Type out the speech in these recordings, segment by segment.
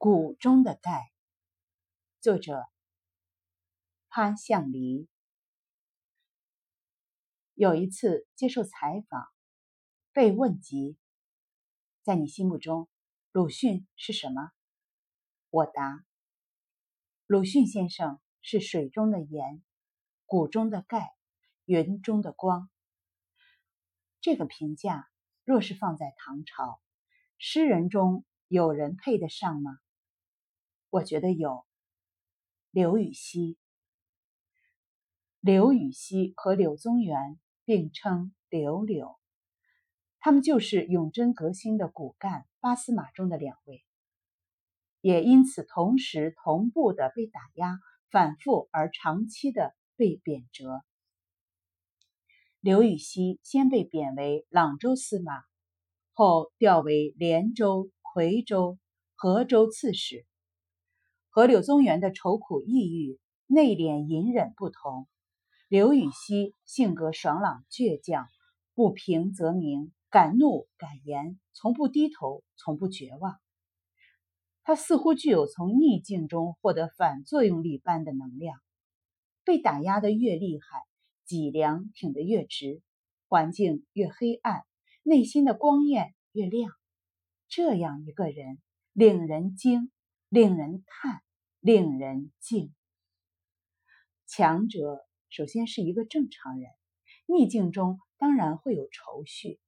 谷中的钙。作者：潘向黎。有一次接受采访，被问及：“在你心目中，鲁迅是什么？”我答：“鲁迅先生是水中的盐，谷中的钙，云中的光。”这个评价若是放在唐朝，诗人中有人配得上吗？我觉得有。刘禹锡，刘禹锡和柳宗元并称“柳柳”，他们就是永贞革新的骨干八司马中的两位，也因此同时同步的被打压，反复而长期的被贬谪。刘禹锡先被贬为朗州司马，后调为连州、夔州、河州刺史。和柳宗元的愁苦抑郁、内敛隐忍不同，刘禹锡性格爽朗倔强，不平则鸣，敢怒敢言，从不低头，从不绝望。他似乎具有从逆境中获得反作用力般的能量。被打压的越厉害。脊梁挺得越直，环境越黑暗，内心的光焰越亮。这样一个人，令人惊，令人叹，令人敬。强者首先是一个正常人，逆境中当然会有愁绪。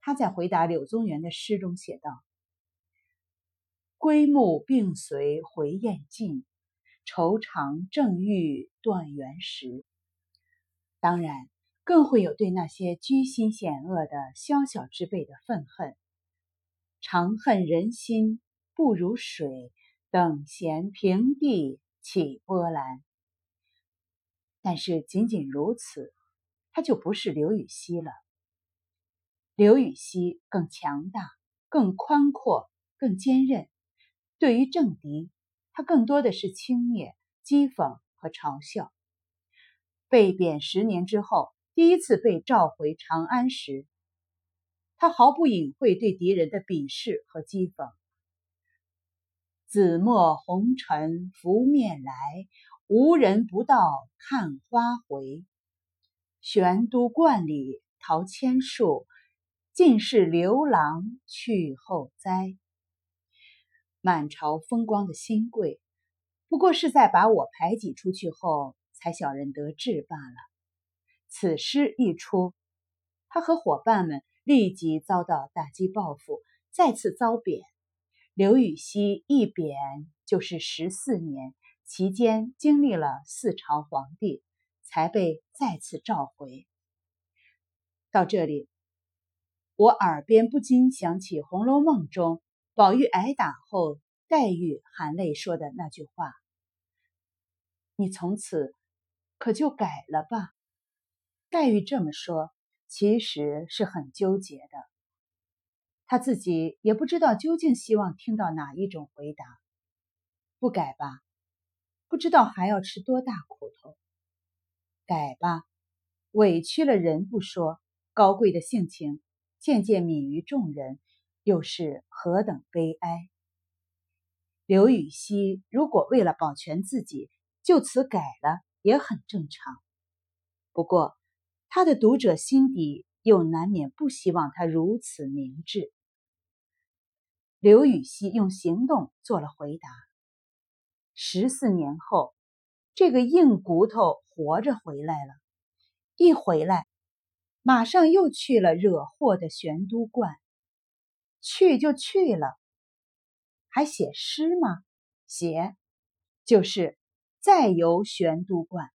他在回答柳宗元的诗中写道：“归木并随回雁尽，愁肠正欲断垣时。”当然，更会有对那些居心险恶的宵小之辈的愤恨。长恨人心不如水，等闲平地起波澜。但是仅仅如此，他就不是刘禹锡了。刘禹锡更强大、更宽阔、更坚韧。对于政敌，他更多的是轻蔑、讥讽和嘲笑。被贬十年之后，第一次被召回长安时，他毫不隐晦对敌人的鄙视和讥讽：“紫陌红尘拂面来，无人不道看花回。玄都观里桃千树，尽是刘郎去后栽。”满朝风光的新贵，不过是在把我排挤出去后。才小人得志罢了。此诗一出，他和伙伴们立即遭到打击报复，再次遭贬。刘禹锡一贬就是十四年，期间经历了四朝皇帝，才被再次召回。到这里，我耳边不禁想起《红楼梦》中宝玉挨打后，黛玉含泪说的那句话：“你从此。”可就改了吧，黛玉这么说，其实是很纠结的。他自己也不知道究竟希望听到哪一种回答。不改吧，不知道还要吃多大苦头；改吧，委屈了人不说，高贵的性情渐渐泯于众人，又是何等悲哀。刘禹锡如果为了保全自己，就此改了。也很正常，不过他的读者心底又难免不希望他如此明智。刘禹锡用行动做了回答。十四年后，这个硬骨头活着回来了，一回来，马上又去了惹祸的玄都观。去就去了，还写诗吗？写，就是。再游玄都观，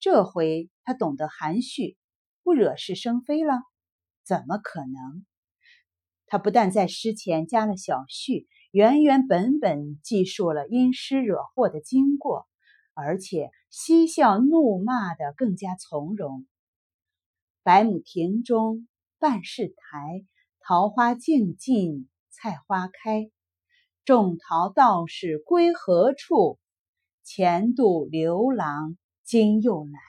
这回他懂得含蓄，不惹是生非了。怎么可能？他不但在诗前加了小序，原原本本记述了因诗惹祸的经过，而且嬉笑怒骂的更加从容。百亩庭中半是台，桃花尽尽菜花开。种桃道士归何处？前度刘郎今又来。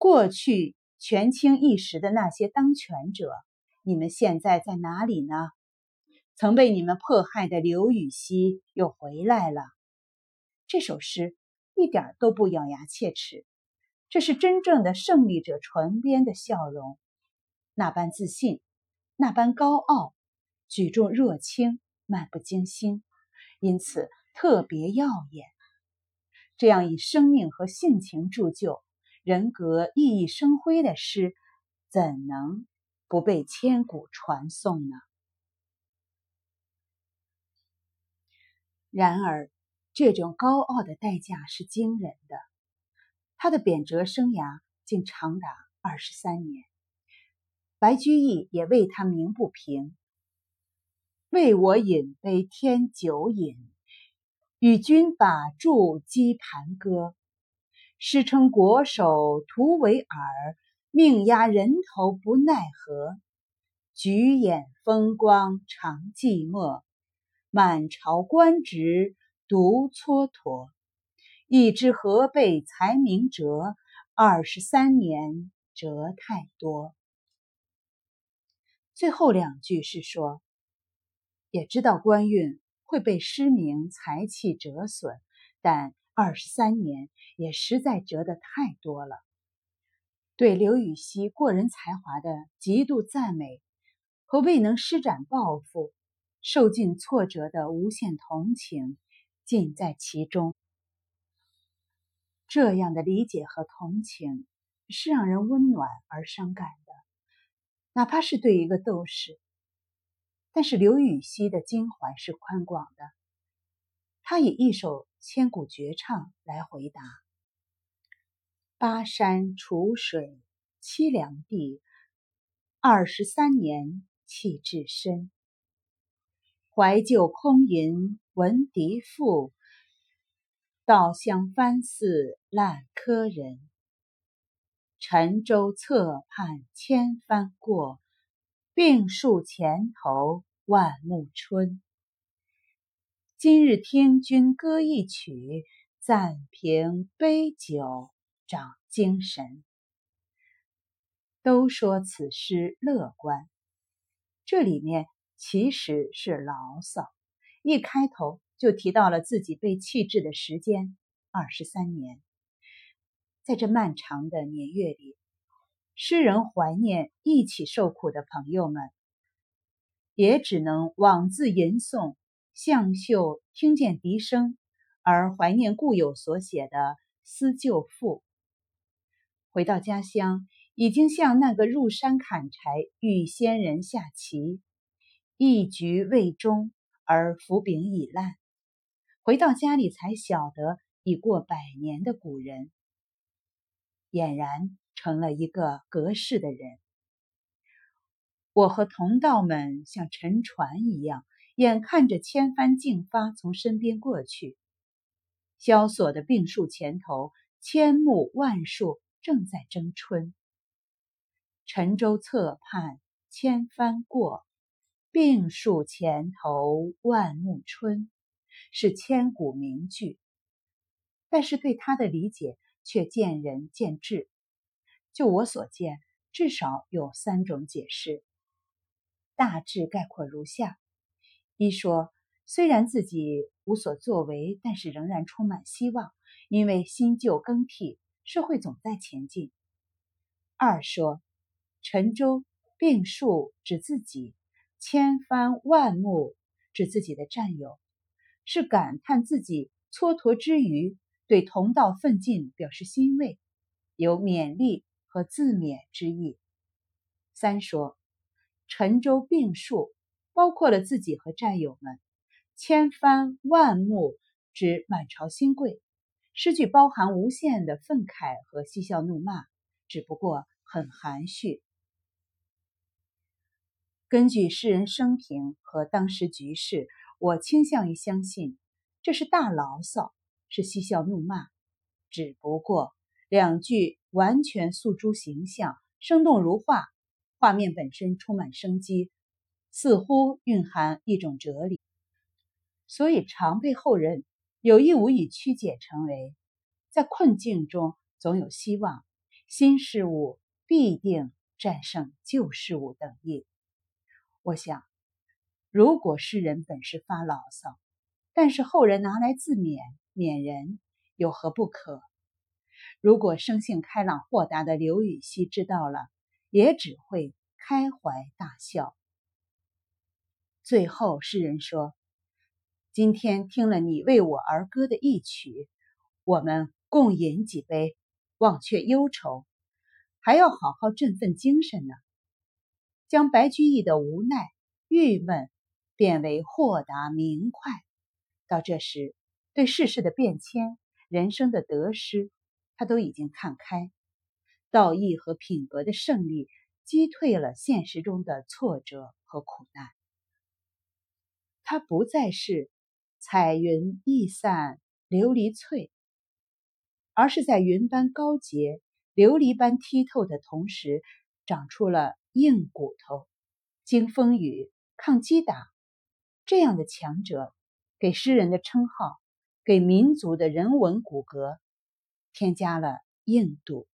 过去权倾一时的那些当权者，你们现在在哪里呢？曾被你们迫害的刘禹锡又回来了。这首诗一点都不咬牙切齿，这是真正的胜利者唇边的笑容，那般自信，那般高傲，举重若轻，漫不经心，因此特别耀眼。这样以生命和性情铸就、人格熠熠生辉的诗，怎能不被千古传颂呢？然而，这种高傲的代价是惊人的。他的贬谪生涯竟长达二十三年。白居易也为他鸣不平：“为我饮杯添酒饮，与君把箸击盘歌。诗称国手徒为尔，命压人头不奈何。举眼风光常寂寞。”满朝官职独蹉跎，一知何辈才名折？二十三年折太多。最后两句是说，也知道官运会被失明才气折损，但二十三年也实在折得太多了。对刘禹锡过人才华的极度赞美和未能施展抱负。受尽挫折的无限同情，尽在其中。这样的理解和同情是让人温暖而伤感的，哪怕是对一个斗士。但是刘禹锡的襟怀是宽广的，他以一首千古绝唱来回答：“巴山楚水凄凉地，二十三年弃置身。”怀旧空吟闻笛赋，稻香翻似烂柯人。沉舟侧畔千帆过，病树前头万木春。今日听君歌一曲，暂凭杯酒长精神。都说此诗乐观，这里面。其实是牢骚，一开头就提到了自己被弃置的时间二十三年。在这漫长的年月里，诗人怀念一起受苦的朋友们，也只能枉自吟诵向秀听见笛声而怀念故友所写的《思旧赋》。回到家乡，已经像那个入山砍柴遇仙人下棋。一局未终，而浮饼已烂。回到家里，才晓得已过百年的古人，俨然成了一个隔世的人。我和同道们像沉船一样，眼看着千帆竞发从身边过去。萧索的病树前头，千木万树正在争春。沉舟侧畔千帆过。病树前头万木春，是千古名句。但是对他的理解却见仁见智。就我所见，至少有三种解释，大致概括如下：一说，虽然自己无所作为，但是仍然充满希望，因为新旧更替，社会总在前进；二说，沉舟病树指自己。千帆万木指自己的战友，是感叹自己蹉跎之余，对同道奋进表示欣慰，有勉励和自勉之意。三说沉舟病树，包括了自己和战友们。千帆万木指满朝新贵，诗句包含无限的愤慨和嬉笑怒骂，只不过很含蓄。根据诗人生平和当时局势，我倾向于相信这是大牢骚，是嬉笑怒骂。只不过两句完全诉诸形象，生动如画，画面本身充满生机，似乎蕴含一种哲理，所以常被后人有意无意曲解成为在困境中总有希望，新事物必定战胜旧事物等意。我想，如果诗人本是发牢骚，但是后人拿来自勉勉人，有何不可？如果生性开朗豁达的刘禹锡知道了，也只会开怀大笑。最后，诗人说：“今天听了你为我而歌的一曲，我们共饮几杯，忘却忧愁，还要好好振奋精神呢。”将白居易的无奈、郁闷变为豁达明快。到这时，对世事的变迁、人生的得失，他都已经看开。道义和品格的胜利，击退了现实中的挫折和苦难。它不再是彩云易散琉璃脆，而是在云般高洁、琉璃般剔透的同时，长出了硬骨头，经风雨、抗击打。这样的强者，给诗人的称号，给民族的人文骨骼添加了硬度。